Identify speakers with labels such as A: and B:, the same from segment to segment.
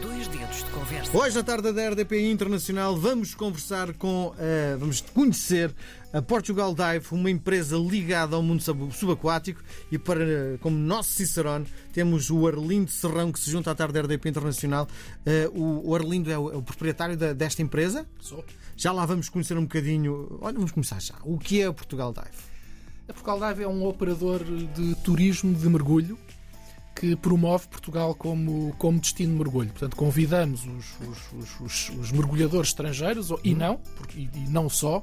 A: Dois dedos de conversa.
B: Hoje, na tarde da RDP Internacional, vamos conversar com, eh, vamos conhecer a Portugal Dive, uma empresa ligada ao mundo sub- subaquático. E para, como nosso Cicerone, temos o Arlindo Serrão, que se junta à tarde da RDP Internacional. O, o Arlindo é o, é o proprietário da- desta empresa.
C: Sou.
B: Já lá vamos conhecer um bocadinho. Olha, vamos começar já. O que é a Portugal Dive?
C: A Portugal Dive é um operador de turismo de mergulho que promove Portugal como, como destino de mergulho. Portanto, convidamos os, os- os- os- mergulhadores estrangeiros, e não, porque- e, não só,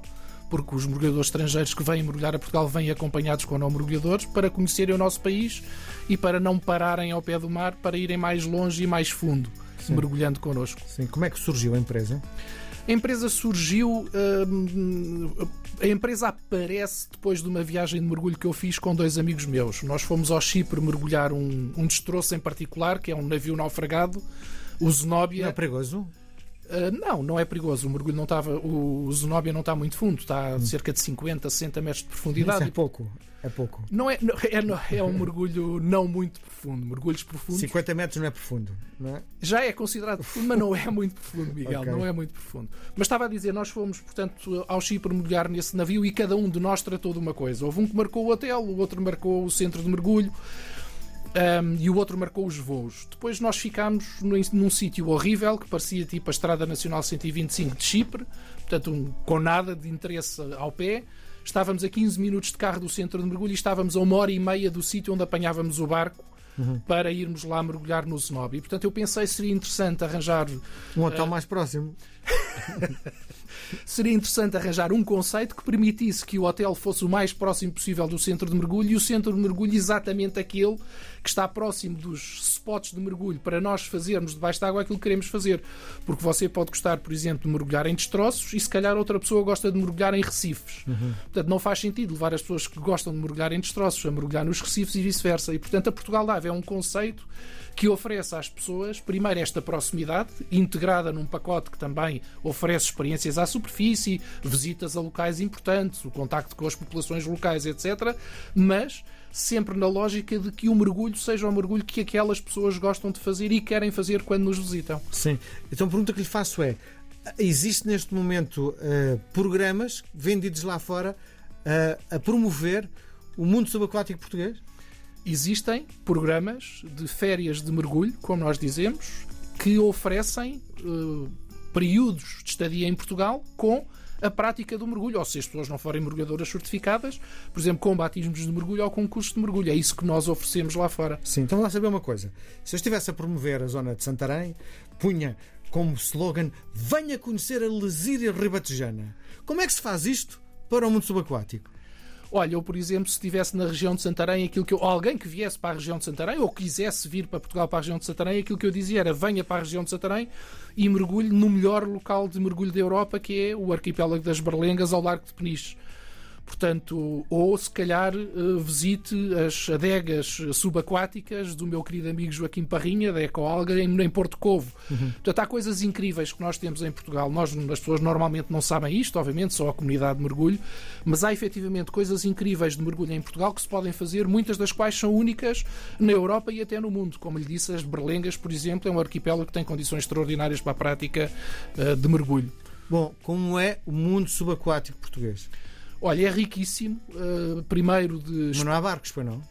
C: porque os mergulhadores estrangeiros que vêm mergulhar a Portugal vêm acompanhados com não mergulhadores para conhecerem o nosso país e para não pararem ao pé do mar, para irem mais longe e mais fundo, mergulhando connosco.
B: Sim, como é que surgiu a empresa?
C: A empresa surgiu. hum, a empresa aparece depois de uma viagem de mergulho que eu fiz com dois amigos meus. Nós fomos ao Chipre mergulhar um, um destroço em particular, que é um navio naufragado, o
B: Não é perigoso?
C: Ah, não, não é perigoso. O mergulho não estava. O Zenóbia não está muito fundo, está a cerca de 50, 60 metros de
B: Isso
C: profundidade.
B: é pouco. É pouco.
C: Não é, não- é, é um mergulho não muito profundo. Mergulhos profundos
B: 50 metros não é profundo, não é?
C: Já é considerado profundo, mas não é muito profundo, Miguel.
B: Ok.
C: Não é muito profundo. Mas estava a dizer, nós fomos, portanto, ao Chipre mergulhar nesse navio e cada um de nós tratou de uma coisa. Houve um que marcou o hotel, o outro marcou o centro de mergulho. Ahm, e o outro marcou os voos. Depois nós ficámos num, num sítio horrível que parecia tipo a Estrada Nacional 125 de Chipre, portanto, um- com nada de interesse ao pé. Estávamos a 15 minutos de carro do centro de mergulho e estávamos a uma hora e meia do sítio onde apanhávamos o barco para irmos lá mergulhar no Zenóbia. E, portanto, eu pensei que seria interessante arranjar
B: Um hotel mais próximo.
C: seria interessante arranjar um conceito que permitisse que o hotel fosse o mais próximo possível do centro de mergulho e o centro de mergulho exatamente aquele que está próximo dos spots de mergulho para nós fazermos debaixo da água aquilo que queremos fazer. Porque você pode gostar, por exemplo, de mergulhar em destroços e se calhar outra pessoa gosta de mergulhar em recifes. Portanto, não faz sentido levar as pessoas que gostam de mergulhar em destroços a mergulhar nos recifes e vice-versa. E, portanto, a Portugal Dive é um conceito que oferece às pessoas, primeiro, esta proximidade, integrada num pacote que também oferece experiências à superfície, visitas a locais importantes, o contacto com as populações locais, etc. Mas sempre na lógica de que o mergulho seja um mergulho que aquelas pessoas gostam de fazer e querem fazer quando nos visitam.
B: Sim. Então a pergunta que lhe faço é: existe neste momento eh, programas vendidos lá fora eh, a promover o mundo subaquático português?
C: Existem programas de férias de mergulho, como nós dizemos, que oferecem eh, períodos de estadia em Portugal com a prática do mergulho, ou se as pessoas não forem mergulhadoras certificadas, por exemplo, com batismos de mergulho ou com cursos de mergulho. É isso que nós oferecemos lá fora.
B: Sim. Então lá saber uma coisa: se eu estivesse a promover a zona de Santarém, punha como slogan: Venha conhecer a Lesíria Ribatejana. Como é que se faz isto para o mundo subaquático?
C: Olha, eu, por exemplo, se estivesse na região de Santarém, aquilo que eu, alguém que viesse para a região de Santarém ou quisesse vir para Portugal para a região de Santarém, aquilo que eu dizia era venha para a região de Santarém e mergulhe no melhor local de mergulho da Europa, que é o arquipélago das Berlengas ao Largo de Peniche. Portanto, ou se calhar eh, visite as adegas subaquáticas do meu querido amigo Joaquim Parrinha, da Ecoalga, em, Porto Covo. Portanto, há coisas incríveis que nós temos em Portugal. Nós, as pessoas normalmente não sabem isto, obviamente, só a comunidade de mergulho, mas há efetivamente coisas incríveis de mergulho em Portugal que se podem fazer, muitas das quais são únicas na Europa e até no mundo. Como lhe disse, as Berlengas, por exemplo, é um arquipélago que tem condições extraordinárias para a prática eh, de mergulho.
B: Bom, como é o mundo subaquático português?
C: Olha, é riquíssimo. eh, primeiro de
B: Mas não há barcos, pois não?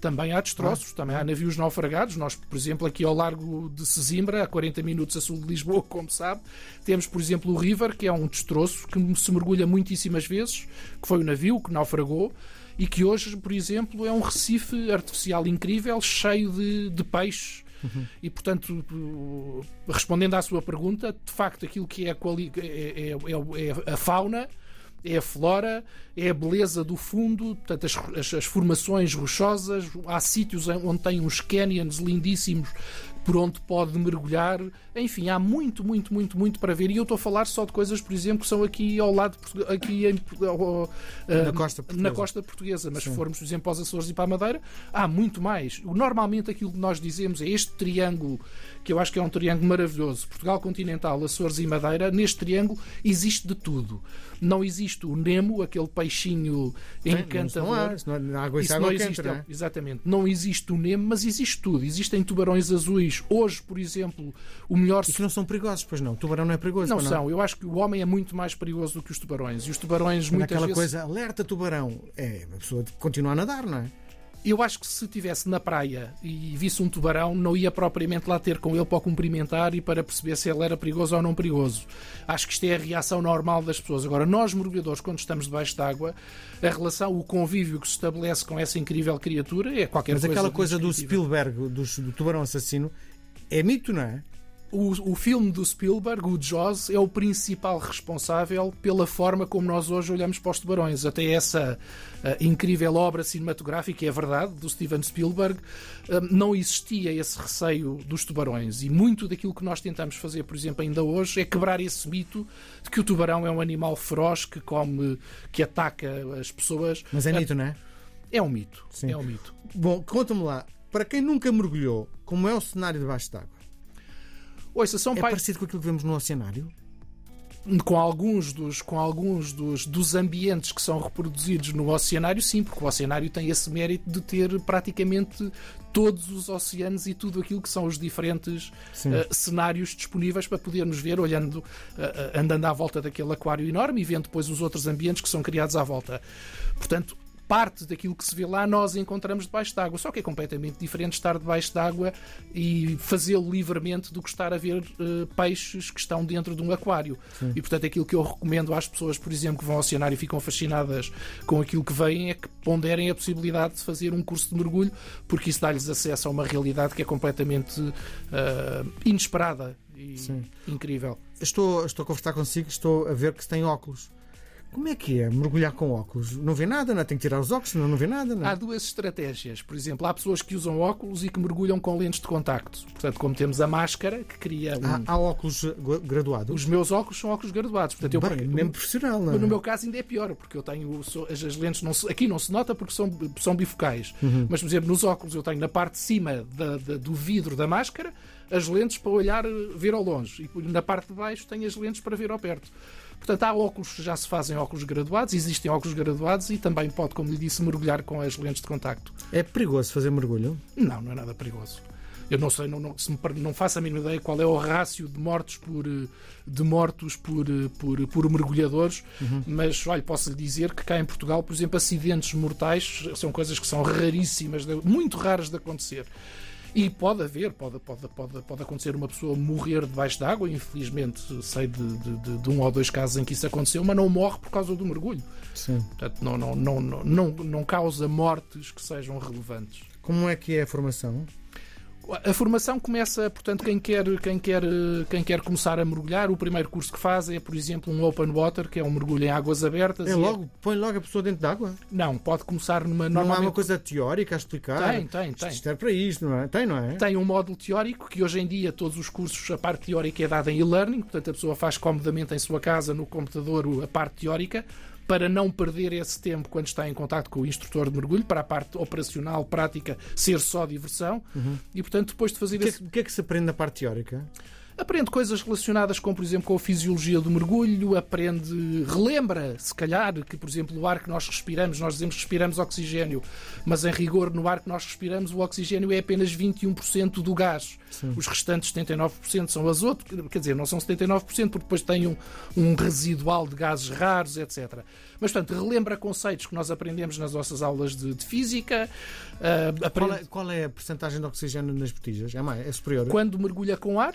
C: Também há destroços, também há navios naufragados. Nós, por exemplo, aqui ao largo de Sesimbra, a 40 minutos a sul de Lisboa, como sabe, temos, por exemplo, o River, que é um destroço que se mergulha muitíssimas vezes, que foi o navio que naufragou e que hoje, por exemplo, é um recife artificial incrível, cheio de, de peixes. E, portanto, respondendo à sua pergunta, de facto, aquilo que é a, é- é- é- é a fauna é a flora, é a beleza do fundo, portanto, as, as- as formações rochosas. Há sítios onde tem uns canyons lindíssimos por onde pode mergulhar. Enfim, há muito, muito, muito, muito para ver. E eu estou a falar só de coisas, por exemplo, que são aqui ao lado, aqui em, ao-
B: Na costa portuguesa.
C: na costa portuguesa. Mas se formos, por exemplo, aos Açores e para a Madeira, há muito mais. Normalmente aquilo que nós dizemos é este triângulo, que eu acho que é um triângulo maravilhoso, Portugal continental, Açores e Madeira, neste triângulo existe de tudo. Não existe o Nemo, aquele peixinho
B: Tem,
C: encantador.
B: Não há, isso não há água, isso é água
C: não existe,
B: não é?
C: exatamente. Não existe o Nemo, mas existe tudo. Existem tubarões azuis. Hoje, por exemplo, o melhor.
B: E que não são perigosos, pois não. O tubarão não é perigoso.
C: Não
B: pois
C: são. Eu acho que o homem é muito mais perigoso do que os tubarões. E os tubarões,
B: Mas
C: muitas
B: aquela
C: vezes.
B: coisa, alerta tubarão. É, a pessoa continua a nadar, não é?
C: Eu acho que se estivesse na praia e visse um tubarão, não ia propriamente lá ter com ele para o cumprimentar e para perceber se ele era perigoso ou não perigoso. Acho que isto é a reação normal das pessoas. Agora, nós mergulhadores, quando estamos debaixo d'água, a relação, o convívio que se estabelece com essa incrível criatura é qualquer
B: Mas
C: coisa.
B: aquela coisa do. Spielberg, do, do tubarão assassino, é mito, não é?
C: O, o filme do Spielberg, o Jaws, é o principal responsável pela forma como nós hoje olhamos para os tubarões. Até essa ah, incrível obra cinematográfica, é verdade, do Steven Spielberg, ah, não existia esse receio dos tubarões. E muito daquilo que nós tentamos fazer, por exemplo, ainda hoje, é quebrar esse mito de que o tubarão é um animal feroz que come, que ataca as pessoas.
B: Mas é
C: Ah,
B: mito, não é?
C: É um mito.
B: Sim.
C: É um mito.
B: Bom, conta-me lá, para quem nunca mergulhou, como é o cenário debaixo d'água?
C: Ouça, são
B: É
C: pai-
B: parecido com aquilo que vemos no oceanário?
C: com alguns dos com alguns dos, dos ambientes que são reproduzidos no oceanário, sim, porque o oceanário tem esse mérito de ter praticamente todos os oceanos e tudo aquilo que são os diferentes eh, cenários disponíveis para podermos ver, olhando, eh, andando à volta daquele aquário enorme e vendo depois os outros ambientes que são criados à volta. Portanto, parte daquilo que se vê lá nós encontramos debaixo d'água. Só que é completamente diferente estar debaixo d'água e fazê-lo livremente do que estar a ver eh, peixes que estão dentro de um aquário. E portanto aquilo que eu recomendo às pessoas, por exemplo, que vão ao oceanário e ficam fascinadas com aquilo que veem é que ponderem a possibilidade de fazer um curso de mergulho, porque isso dá-lhes acesso a uma realidade que é completamente eh, inesperada e
B: Sim.
C: incrível.
B: Estou, estou a conversar consigo, estou a ver que se tem óculos. Como é que é mergulhar com óculos? Não vê nada, não é? Tem que tirar os óculos, senão não vê nada, não é?
C: Há duas estratégias. Por exemplo, há pessoas que usam óculos e que mergulham com lentes de contacto. Portanto, como temos a máscara, que cria um...
B: Há, há óculos gu- graduados?
C: Os meus óculos são óculos graduados. Portanto, eu,
B: Bem, mesmo profissional, não é?
C: no meu caso ainda é pior, porque eu tenho as lentes não se- aqui não se nota porque são, são bifocais.
B: Uhum.
C: Mas, por exemplo, nos óculos eu tenho na parte de cima da- da- do vidro da máscara as lentes para olhar, eh, ver ao longe. E na parte de baixo tenho as lentes para ver ao perto. Portanto, há óculos que já se fazem óculos graduados, existem óculos graduados e também pode, como lhe disse, mergulhar com as lentes de contacto.
B: É perigoso fazer mergulho?
C: Não, não é nada perigoso. Eu não sei, não, não, se me não faço a mínima ideia qual é o rácio de mortos por, de mortos por, por, por mergulhadores, mas olha, posso lhe dizer que cá em Portugal, por exemplo, acidentes mortais são coisas que são raríssimas, muito raras de acontecer. E pode haver, pode, pode, pode, pode acontecer uma pessoa morrer debaixo d'água, infelizmente sei de, de, de- um ou dois casos em que isso aconteceu, mas não morre por causa do mergulho.
B: Sim.
C: Portanto, não, não, não, não, não, não causa mortes que sejam relevantes.
B: Como é que é a formação?
C: A formação começa, portanto, quem quer, quem, quer, quem quer começar a mergulhar, o primeiro curso que faz é, por exemplo, um open water, que é um mergulho em águas abertas.
B: É
C: e
B: logo, põe logo a pessoa dentro de água?
C: Não, pode começar numa.
B: Não há uma
C: Normalmente
B: coisa teórica a explicar?
C: Tem, tem,
B: Isto-
C: tem.
B: Isto é para isto, não é? Tem, não é?
C: tem um módulo teórico que hoje em dia todos os cursos, a parte teórica é dada em e-learning, portanto a pessoa faz comodamente em sua casa, no computador, a parte teórica, para não perder esse tempo quando está em contato com o instrutor de mergulho, para a parte operacional, prática, ser só diversão. E portanto, depois de fazer
B: O que, é,
C: esse
B: que é que se aprende na parte teórica?
C: Aprende coisas relacionadas com, por exemplo, com a fisiologia do mergulho, aprende, relembra, se calhar, que, por exemplo, o ar que nós respiramos, nós dizemos que respiramos oxigênio, mas em rigor, no ar que nós respiramos, o oxigênio é apenas 21% do gás. Os restantes 79% são azoto, quer dizer, não são 79%, porque depois tem um, um residual de gases raros, etc. Mas, portanto, relembra conceitos que nós aprendemos nas nossas aulas de, de física,
B: Qual
C: aprende
B: é, qual é a porcentagem de oxigênio nas botijas? É, mais, é superior?
C: quando mergulha com ar,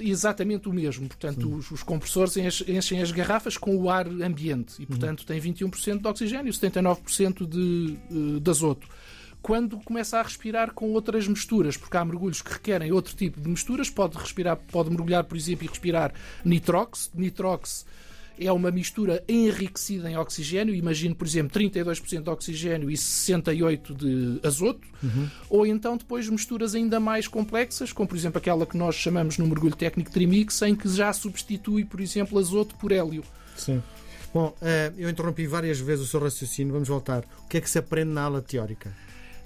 C: exatamente o mesmo. Portanto, os, os compressores enche- enchem as garrafas com o ar ambiente e, portanto, tem 21% de oxigênio, 79% de, eh, de azoto. Quando começa a respirar com outras misturas, porque há mergulhos que requerem outro tipo de misturas, pode respirar, pode mergulhar, por exemplo, e respirar nitrox. Nitrox é uma mistura enriquecida em oxigênio. Imagino, por exemplo, 32% de oxigênio e 68% de azoto. Ou então depois misturas ainda mais complexas, como por exemplo aquela que nós chamamos no mergulho técnico trimix, em que já substitui, por exemplo, azoto por hélio.
B: Sim. Bom, eh, eu interrompi várias vezes o seu raciocínio, vamos voltar. O que é que se aprende na aula teórica?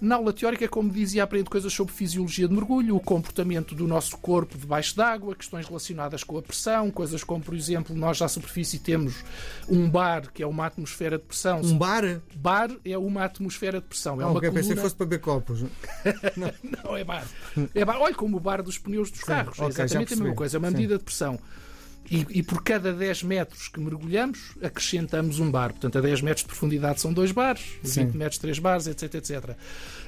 C: Na aula teórica, como dizia, aprende coisas sobre fisiologia de mergulho, o comportamento do nosso corpo debaixo d'água, questões relacionadas com a pressão, coisas como, por exemplo, nós à superfície temos um bar, que é uma atmosfera de pressão.
B: Um bar?
C: Bar é uma atmosfera de pressão. É
B: Ah,
C: uma
B: ok, pensei
C: coluna...
B: que fosse para beber copos.
C: Não, é bar. é bar. Olha como o bar dos pneus dos carros.
B: ok,
C: é
B: já
C: exatamente a mesma coisa. É uma
B: Sim.
C: medida de pressão. E, e por cada 10 metros que mergulhamos, acrescentamos um bar. Portanto, a 10 metros de profundidade são dois bares,
B: Sim.
C: 20 metros, três bares, etc, etc.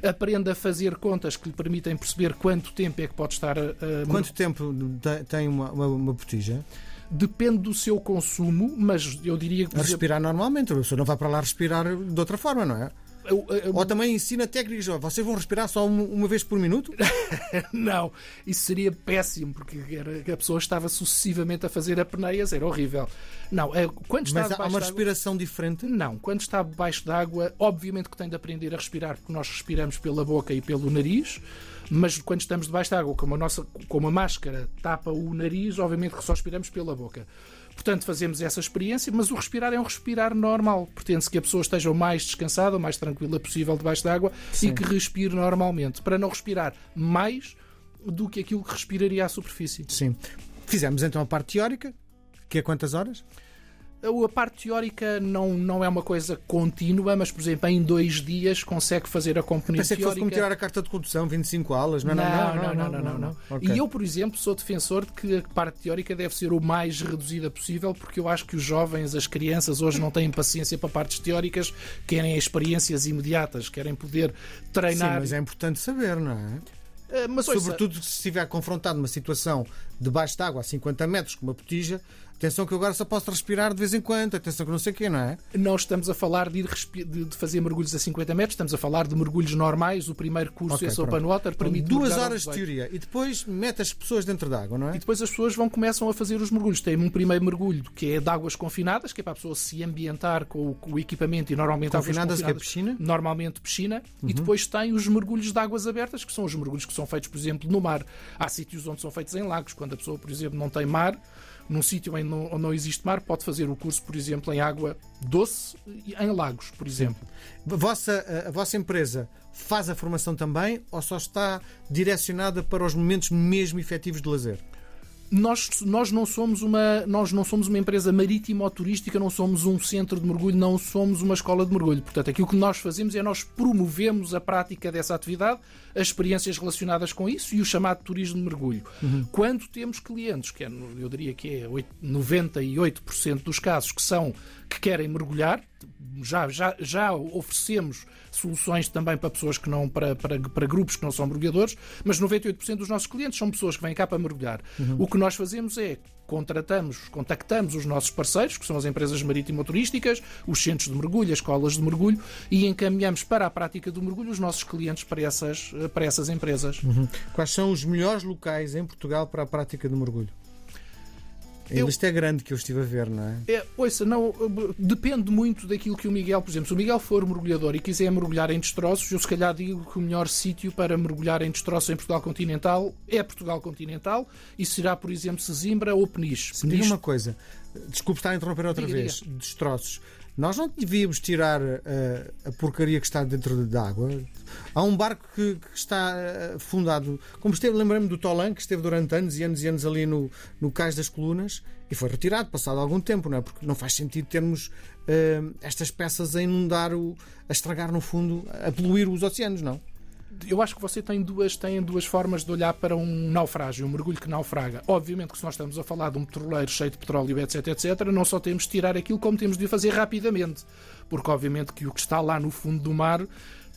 C: Aprende a fazer contas que lhe permitem perceber quanto tempo é que pode estar a
B: Quanto tempo te- tem uma, uma, uma botija?
C: Depende do seu consumo, mas eu diria que.
B: A respirar normalmente. A pessoa não vai para lá respirar de outra forma, não é?
C: Eu- eu-
B: Ou também ensina técnicas. Vocês vão respirar só uma, uma vez por minuto?
C: Não, isso seria péssimo, porque era, a pessoa estava sucessivamente a fazer apneias, era horrível. Não, é, quando está
B: Mas há uma respiração diferente?
C: Não, quando está debaixo d'água, obviamente que tem de aprender a respirar, porque nós respiramos pela boca e pelo nariz, mas quando estamos debaixo d'água, como a, nossa, como a máscara tapa o nariz, obviamente que só respiramos pela boca. Portanto, fazemos essa experiência, mas o respirar é um respirar normal. Pretende-se que a pessoa esteja o mais descansada, o mais tranquila possível debaixo d'água
B: Sim.
C: e que respire normalmente, para não respirar mais do que aquilo que respiraria à superfície.
B: Sim. Fizemos então a parte teórica, que é quantas horas?
C: A parte teórica não, não é uma coisa contínua, mas, por exemplo, em dois dias consegue fazer a componente
B: Pensei que fosse
C: teórica.
B: como tirar a carta de condução, 25 aulas. Não,
C: Não,
B: não,
C: não, não, não, não.
B: Ok.
C: E eu, por exemplo, sou defensor de que a parte teórica deve ser o mais reduzida possível, porque eu acho que os jovens, as crianças, hoje não têm paciência para partes teóricas, querem experiências imediatas, querem poder
B: Sim,
C: treinar.
B: mas é importante saber, não é?
C: Ah, mas,
B: Sobretudo se estiver confrontado numa situação debaixo de água a 50 metros com uma botija, atenção que eu agora só posso respirar de vez em quando, atenção que não sei o quê, não é?
C: Não estamos a falar de, de- de fazer mergulhos a 50 metros, estamos a falar de mergulhos normais. O primeiro curso,
B: Ok,
C: esse
B: pronto.
C: Open Water, permite
B: Duas
C: mergulhar aos
B: horas de
C: 18.
B: teoria e depois mete as pessoas dentro da água, não é?
C: E depois as pessoas vão começam a fazer os mergulhos. Tem um primeiro mergulho que é de águas confinadas, que é para a pessoa se ambientar com o, com o equipamento e normalmente
B: Confinadas,
C: águas
B: que é
C: confinadas,
B: piscina? Uhum.
C: Normalmente piscina. E depois tem os mergulhos de águas abertas, que são os mergulhos que são feitos, por exemplo, no mar. Há sítios onde são feitos em lagos. Quando a pessoa, por exemplo, não tem mar, num sítio onde não, existe mar, pode fazer o curso, por exemplo, em água doce e em lagos, por exemplo.
B: Vossa, a vossa empresa faz a formação também ou só está direcionada para os momentos mesmo efetivos de lazer?
C: Nós, nós, não somos uma, nós não somos uma empresa marítima ou turística, não somos um centro de mergulho, não somos uma escola de mergulho. Portanto, aquilo que nós fazemos é nós promovemos a prática dessa atividade, as experiências relacionadas com isso e o chamado turismo de mergulho. Quando temos clientes, que é, eu diria que é oito- 98% dos casos que são que querem mergulhar, já, já, já oferecemos soluções também para pessoas que não, para, para, para grupos que não são mergulhadores, mas 98% dos nossos clientes são pessoas que vêm cá para mergulhar. O que nós fazemos é contratamos, contactamos os nossos parceiros, que são as empresas marítimo-turísticas, os centros de mergulho, as escolas de mergulho, e encaminhamos para a prática do mergulho os nossos clientes para essas, para essas empresas.
B: Quais são os melhores locais em Portugal para a prática do mergulho?
C: Eu-
B: Isto é grande que eu estive a ver, não é?
C: É, ouça, não, depende muito daquilo que o Miguel, por exemplo, se o Miguel for mergulhador e quiser mergulhar em destroços, eu se calhar digo que o melhor sítio para mergulhar em destroços em Portugal continental é Portugal continental e será, por exemplo, Sesimbra ou Peniche.
B: Me diga uma coisa, desculpe estar a interromper outra
C: Diga,
B: vez, destroços. Nós não devíamos tirar eh, a porcaria que está dentro da água. Há um barco que, que está eh, fundado, como esteve, lembrei-me do Tolan, que esteve durante anos e anos e anos ali no, no Cais das Colunas e foi retirado, passado algum tempo, não é? Porque não faz sentido termos eh, estas peças a inundar, o, a estragar no fundo, a poluir os oceanos, não?
C: Eu acho que você tem duas, tem duas formas de olhar para um naufrágio, um mergulho que naufraga. Obviamente que se nós estamos a falar de um petroleiro cheio de petróleo, etc, etc, não só temos de tirar aquilo como temos de o fazer rapidamente. Porque obviamente que o que está lá no fundo do mar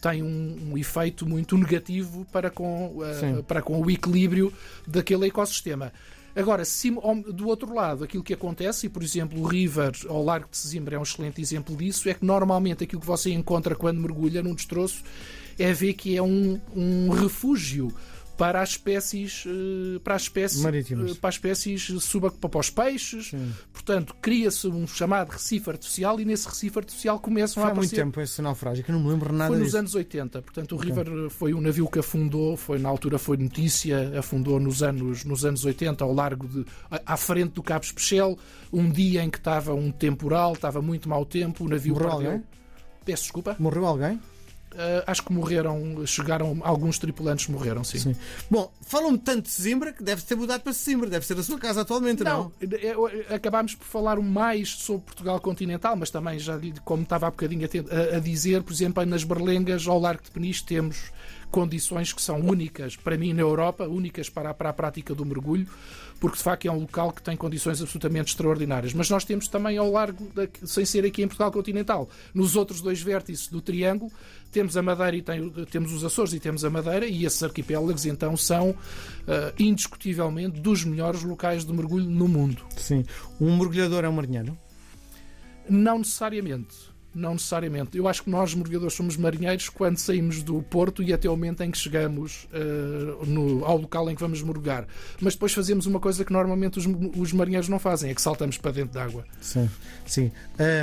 C: tem um, um efeito muito negativo para com,
B: Sim.
C: para com o equilíbrio daquele ecossistema. Agora, do outro lado, aquilo que acontece, e por exemplo o River ao Largo de Sesimbra é um excelente exemplo disso, é que normalmente aquilo que você encontra quando mergulha num destroço é ver que é um, um refúgio para as espécies eh, para as espécies
B: Marítimas.
C: eh, para as espécies suba para os peixes
B: Sim.
C: portanto cria-se um chamado recife artificial e nesse recife artificial começam
B: Foi
C: a
B: há muito
C: aparecer
B: tempo esse naufrágio, que não me lembro nada
C: foi nos
B: disso.
C: anos 80. Portanto, o River foi um navio que afundou, foi na altura foi notícia, afundou nos anos, nos anos 80 ao largo de à à frente do Cabo Especial, um dia em que estava um temporal, estava muito mau tempo, o navio
B: Morreu
C: perdeu.
B: alguém?
C: Peço desculpa.
B: Morreu alguém?
C: Uh, acho que morreram, chegaram, alguns tripulantes morreram, sim. sim.
B: Bom, falam tanto de Sesimbra que deve ter mudado para Sesimbra, deve ser a sua casa atualmente, não?
C: Não, acabámos por falar mais sobre Portugal continental, mas também já, como estava há bocadinho a, a dizer, por exemplo, nas Berlengas, ao Largo de Peniche, temos condições que são únicas para mim na Europa, únicas para, para a prática do mergulho, porque de facto é um local que tem condições absolutamente extraordinárias. Mas nós temos também ao largo, da, sem ser aqui em Portugal continental, nos outros dois vértices do triângulo, temos a Madeira e tem, temos os Açores e temos a Madeira, e esses arquipélagos então são uh, indiscutivelmente dos melhores locais de mergulho no mundo.
B: Sim. Um mergulhador é um marinheiro?
C: Não necessariamente. Não necessariamente. Eu acho que nós, mergulhadores, somos marinheiros quando saímos do porto e até o momento em que chegamos uh, no, ao local em que vamos mergulhar. Mas depois fazemos uma coisa que normalmente os, os marinheiros não fazem, é que saltamos para dentro d'água.
B: Sim, sim.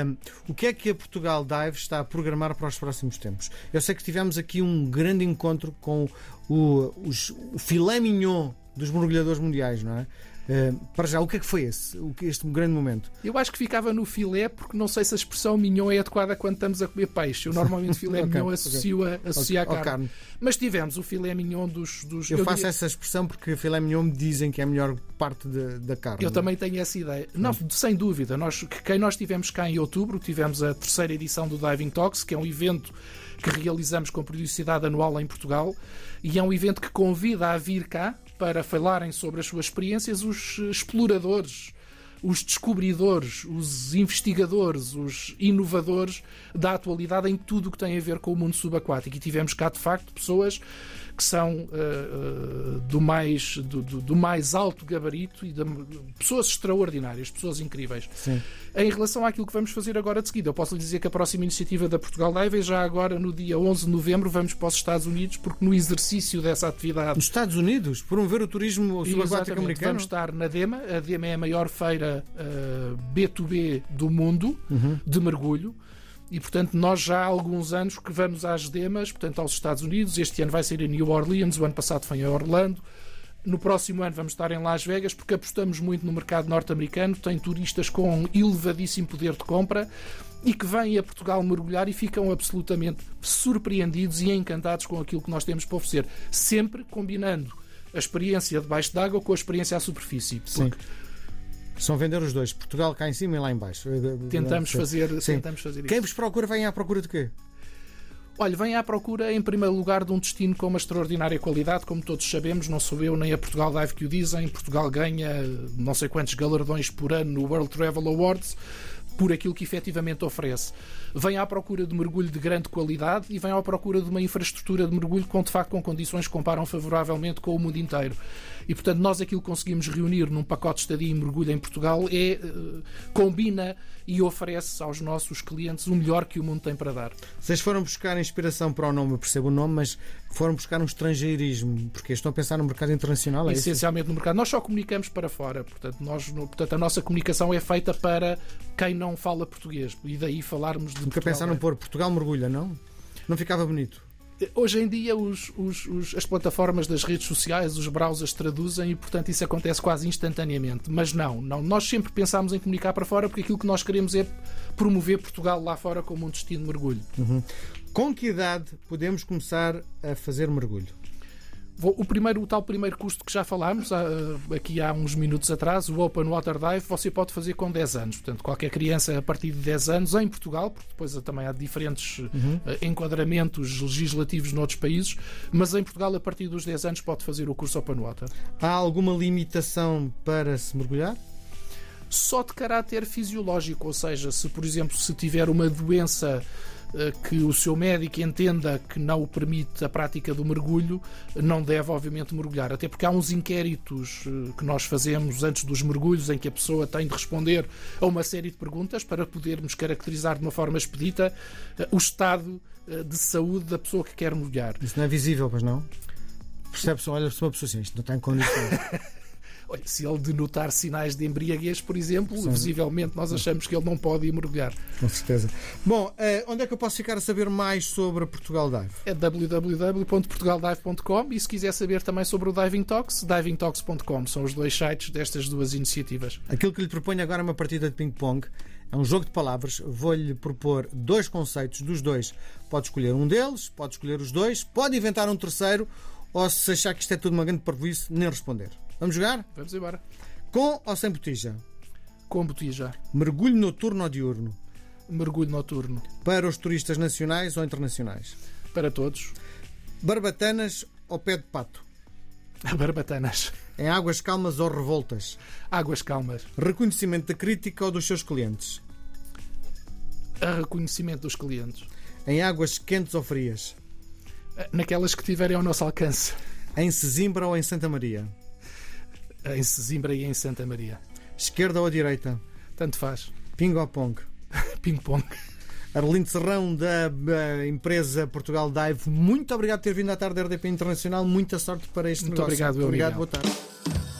B: Um, o que é que a Portugal Dive está a programar para os próximos tempos? Eu sei que tivemos aqui um grande encontro com o, os, o filé mignon dos mergulhadores mundiais, não é? Uh, para já, o que é que foi esse, este grande momento?
C: Eu acho que ficava no filé, porque não sei se a expressão mignon é adequada quando estamos a comer peixe. Eu normalmente filé okay, mignon associo, okay. a, associo okay. à carne. carne. Mas tivemos o filé mignon dos. dos
B: eu, eu faço diria... essa expressão porque filé mignon me dizem que é a melhor parte de, da carne.
C: Eu também tenho essa ideia. Não, sem dúvida. Nós, quem nós tivemos cá em outubro, tivemos a terceira edição do Diving Talks, que é um evento que realizamos com periodicidade anual em Portugal e é um evento que convida a vir cá para falarem sobre as suas experiências os exploradores, os descobridores, os investigadores, os inovadores da atualidade em tudo o que tem a ver com o mundo subaquático. E tivemos cá, de facto, pessoas que são uh, uh, do, mais, do, do, do, mais alto gabarito e de, pessoas extraordinárias, pessoas incríveis.
B: Sim.
C: Em relação àquilo que vamos fazer agora de seguida, eu posso lhe dizer que a próxima iniciativa da Portugal Live é já agora no dia 11 de novembro vamos para os Estados Unidos, porque no exercício dessa atividade.
B: Nos Estados Unidos? Promover o turismo subaquático americano?
C: Vamos estar na DEMA. A DEMA é a maior feira uh, eh, B2B do mundo uhum. de mergulho. E, portanto, nós já há alguns anos que vamos às demas, portanto, aos Estados Unidos. Este ano vai ser em New Orleans, o ano passado foi em Orlando. No próximo ano vamos estar em Las Vegas, porque apostamos muito no mercado norte-americano. Tem turistas com elevadíssimo poder de compra e que vêm a Portugal mergulhar e ficam absolutamente surpreendidos e encantados com aquilo que nós temos para oferecer. Sempre combinando a experiência debaixo d'água com a experiência à superfície.
B: Sim. São vender os dois, Portugal cá em cima e lá em baixo.
C: Tentamos fazer, tentamos fazer isso.
B: Quem vos procura vem à procura de quê?
C: Olha, vem à procura, em primeiro lugar, de um destino com uma extraordinária qualidade, como todos sabemos, não sou eu nem a Portugal Dive que o dizem. Portugal ganha não sei quantos galardões por ano no World Travel Awards por aquilo que efetivamente oferece. Vem à procura de mergulho de grande qualidade e vem à procura de uma infraestrutura de mergulho com, de facto, com condições que comparam favoravelmente com o mundo inteiro. E, portanto, nós aquilo que conseguimos reunir num pacote de estadia e mergulho em Portugal é uh, combina e oferece aos nossos clientes o melhor que o mundo tem para dar.
B: Vocês foram buscar inspiração para o nome, eu percebo o nome, mas foram buscar um estrangeirismo, porque estão a pensar no mercado internacional, é
C: Essencialmente
B: isso?
C: no mercado. Nós só comunicamos para fora, portanto, nós, portanto, a nossa comunicação é feita para quem não fala português, e daí falarmos de
B: Nunca pensaram é? pôr Portugal mergulha, não? Não ficava bonito?
C: Hoje em dia, os, os, os, as plataformas das redes sociais, os browsers traduzem e, portanto, isso acontece quase instantaneamente. Mas não, não. Nós sempre pensámos em comunicar para fora porque aquilo que nós queremos é promover Portugal lá fora como um destino de mergulho.
B: Uhum. Com que idade podemos começar a fazer mergulho?
C: O primeiro, o tal primeiro custo que já falámos ah, aqui há uns minutos atrás, o Open Water Dive, você pode fazer com 10 anos. Portanto, qualquer criança a partir de 10 anos em Portugal, porque depois também há diferentes uhum. enquadramentos legislativos noutros países, mas em Portugal a partir dos 10 anos pode fazer o curso Open Water.
B: Há alguma limitação para se mergulhar?
C: Só de caráter fisiológico, ou seja, se por exemplo se tiver uma doença eh, que o seu médico entenda que não o permite a prática do mergulho, não deve, obviamente, mergulhar. Até porque há uns inquéritos eh, que nós fazemos antes dos mergulhos em que a pessoa tem de responder a uma série de perguntas para podermos caracterizar de uma forma expedita eh, o estado de saúde da pessoa que quer mergulhar.
B: Isso não é visível, pois não? Percebe-se, olha-se uma pessoa assim, isto não tem condições.
C: Olha, se ele denotar sinais de embriaguez, por exemplo, Sim. visivelmente nós achamos que ele não pode ir mergulhar.
B: Com certeza. Bom, eh, onde é que eu posso ficar a saber mais sobre Portugal Dive?
C: É www.portugaldive.com e se quiser saber também sobre o Diving Talks, divingtalks.com. São os dois sites destas duas iniciativas.
B: Aquilo que lhe proponho agora é uma partida de ping-pong. É um jogo de palavras. Vou-lhe propor dois conceitos dos dois. Pode escolher um deles, pode escolher os dois, pode inventar um terceiro, ou se achar que isto é tudo uma grande parvoíce, nem responder. Vamos jogar?
C: Vamos embora.
B: Com ou sem botija?
C: Com botija.
B: Mergulho noturno ou diurno?
C: Mergulho noturno.
B: Para os turistas nacionais ou internacionais?
C: Para todos.
B: Barbatanas ou pé de pato?
C: Barbatanas.
B: Em águas calmas ou revoltas?
C: Águas calmas.
B: Reconhecimento da crítica ou dos seus clientes?
C: A reconhecimento dos clientes.
B: Em águas quentes ou frias?
C: Naquelas que tiverem ao nosso alcance.
B: Em Sesimbra ou em Santa Maria?
C: Em Sesimbra e em Santa Maria.
B: Esquerda ou direita?
C: Tanto faz.
B: Ping ou pong?
C: Ping-pong.
B: Arlindo Serrão, da empresa Portugal Dive, muito obrigado por ter vindo à tarde da RDP Internacional. Muita sorte para este
C: muito
B: negócio.
C: Obrigado,
B: muito obrigado, boa tarde.